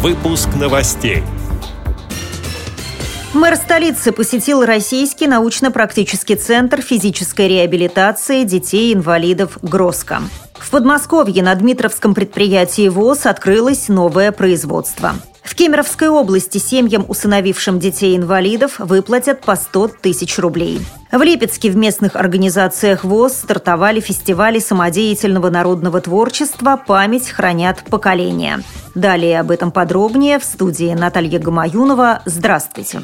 Выпуск новостей. Мэр столицы посетил Российский научно-практический центр физической реабилитации детей-инвалидов «Гроско». В Подмосковье на Дмитровском предприятии ВОЗ открылось новое производство. В Кемеровской области семьям, усыновившим детей-инвалидов, выплатят по 100 тысяч рублей. В Липецке в местных организациях ВОЗ стартовали фестивали самодеятельного народного творчества «Память хранят поколения». Далее об этом подробнее в студии Наталья Гамаюнова. Здравствуйте.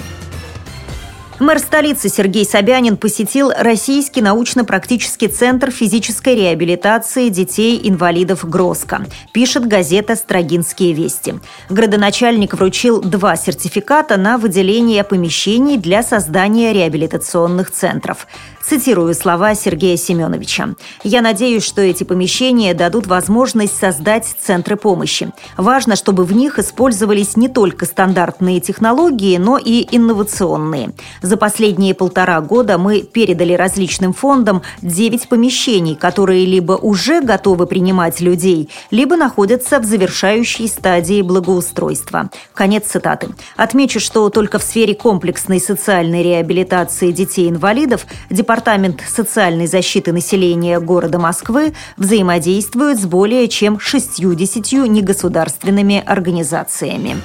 Мэр столицы Сергей Собянин посетил Российский научно-практический центр физической реабилитации детей-инвалидов «Гроско», пишет газета «Строгинские вести». Градоначальник вручил два сертификата на выделение помещений для создания реабилитационных центров. Цитирую слова Сергея Семеновича. «Я надеюсь, что эти помещения дадут возможность создать центры помощи. Важно, чтобы в них использовались не только стандартные технологии, но и инновационные. За последние полтора года мы передали различным фондам 9 помещений, которые либо уже готовы принимать людей, либо находятся в завершающей стадии благоустройства. Конец цитаты. Отмечу, что только в сфере комплексной социальной реабилитации детей-инвалидов Департамент социальной защиты населения города Москвы взаимодействует с более чем 60 негосударственными организациями.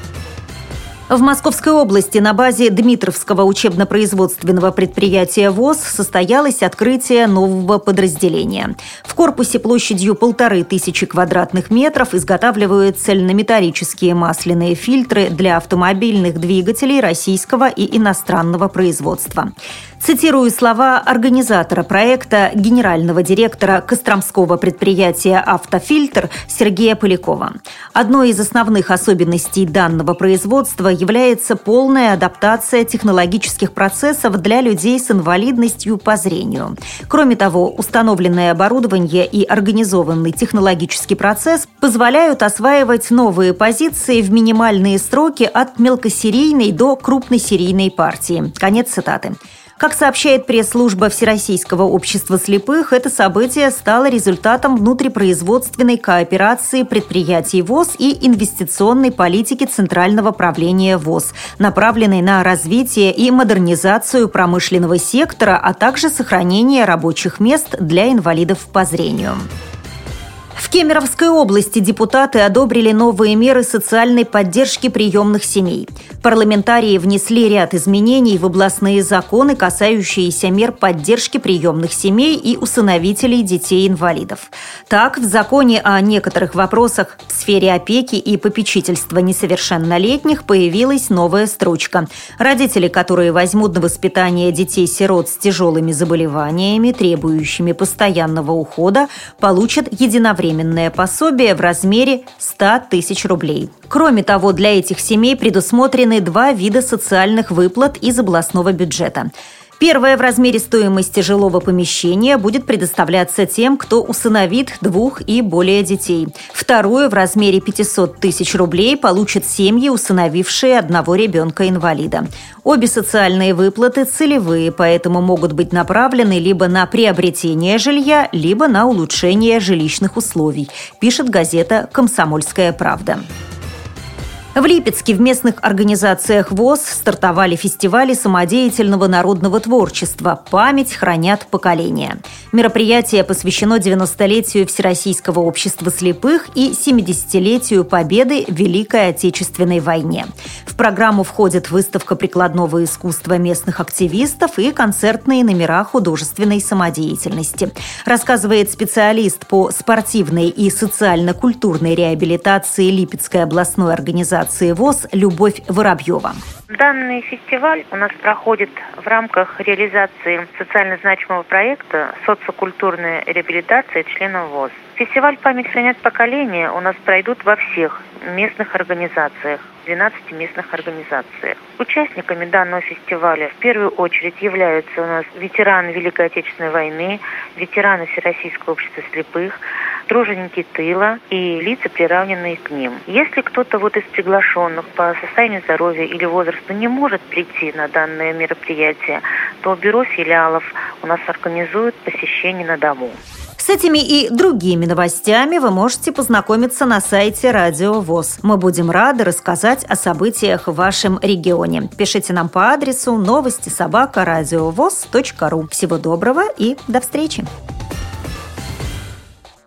В Московской области на базе Дмитровского учебно-производственного предприятия ВОЗ состоялось открытие нового подразделения. В корпусе площадью полторы тысячи квадратных метров изготавливают цельнометаллические масляные фильтры для автомобильных двигателей российского и иностранного производства. Цитирую слова организатора проекта, генерального директора Костромского предприятия «Автофильтр» Сергея Полякова. Одной из основных особенностей данного производства является полная адаптация технологических процессов для людей с инвалидностью по зрению. Кроме того, установленное оборудование и организованный технологический процесс позволяют осваивать новые позиции в минимальные сроки от мелкосерийной до крупносерийной партии. Конец цитаты. Как сообщает пресс-служба Всероссийского общества слепых, это событие стало результатом внутрипроизводственной кооперации предприятий ВОЗ и инвестиционной политики Центрального правления ВОЗ, направленной на развитие и модернизацию промышленного сектора, а также сохранение рабочих мест для инвалидов по зрению. В Кемеровской области депутаты одобрили новые меры социальной поддержки приемных семей. Парламентарии внесли ряд изменений в областные законы, касающиеся мер поддержки приемных семей и усыновителей детей-инвалидов. Так, в законе о некоторых вопросах в сфере опеки и попечительства несовершеннолетних появилась новая строчка. Родители, которые возьмут на воспитание детей-сирот с тяжелыми заболеваниями, требующими постоянного ухода, получат единовременно единовременное пособие в размере 100 тысяч рублей. Кроме того, для этих семей предусмотрены два вида социальных выплат из областного бюджета. Первое в размере стоимости жилого помещения будет предоставляться тем, кто усыновит двух и более детей. Второе в размере 500 тысяч рублей получат семьи, усыновившие одного ребенка-инвалида. Обе социальные выплаты целевые, поэтому могут быть направлены либо на приобретение жилья, либо на улучшение жилищных условий, пишет газета «Комсомольская правда». В Липецке в местных организациях ВОЗ стартовали фестивали самодеятельного народного творчества «Память хранят поколения». Мероприятие посвящено 90-летию Всероссийского общества слепых и 70-летию победы в Великой Отечественной войне. В программу входит выставка прикладного искусства местных активистов и концертные номера художественной самодеятельности. Рассказывает специалист по спортивной и социально-культурной реабилитации Липецкой областной организации организации ВОЗ Любовь Воробьева. Данный фестиваль у нас проходит в рамках реализации социально значимого проекта «Социокультурная реабилитация членов ВОЗ». Фестиваль «Память хранят поколения» у нас пройдут во всех местных организациях. 12 местных организациях. Участниками данного фестиваля в первую очередь являются у нас ветераны Великой Отечественной войны, ветераны Всероссийского общества слепых, труженики тыла и лица, приравненные к ним. Если кто-то вот из приглашенных по состоянию здоровья или возрасту не может прийти на данное мероприятие, то бюро филиалов у нас организует посещение на дому. С этими и другими новостями вы можете познакомиться на сайте Радио ВОЗ. Мы будем рады рассказать о событиях в вашем регионе. Пишите нам по адресу новости собака ру. Всего доброго и до встречи!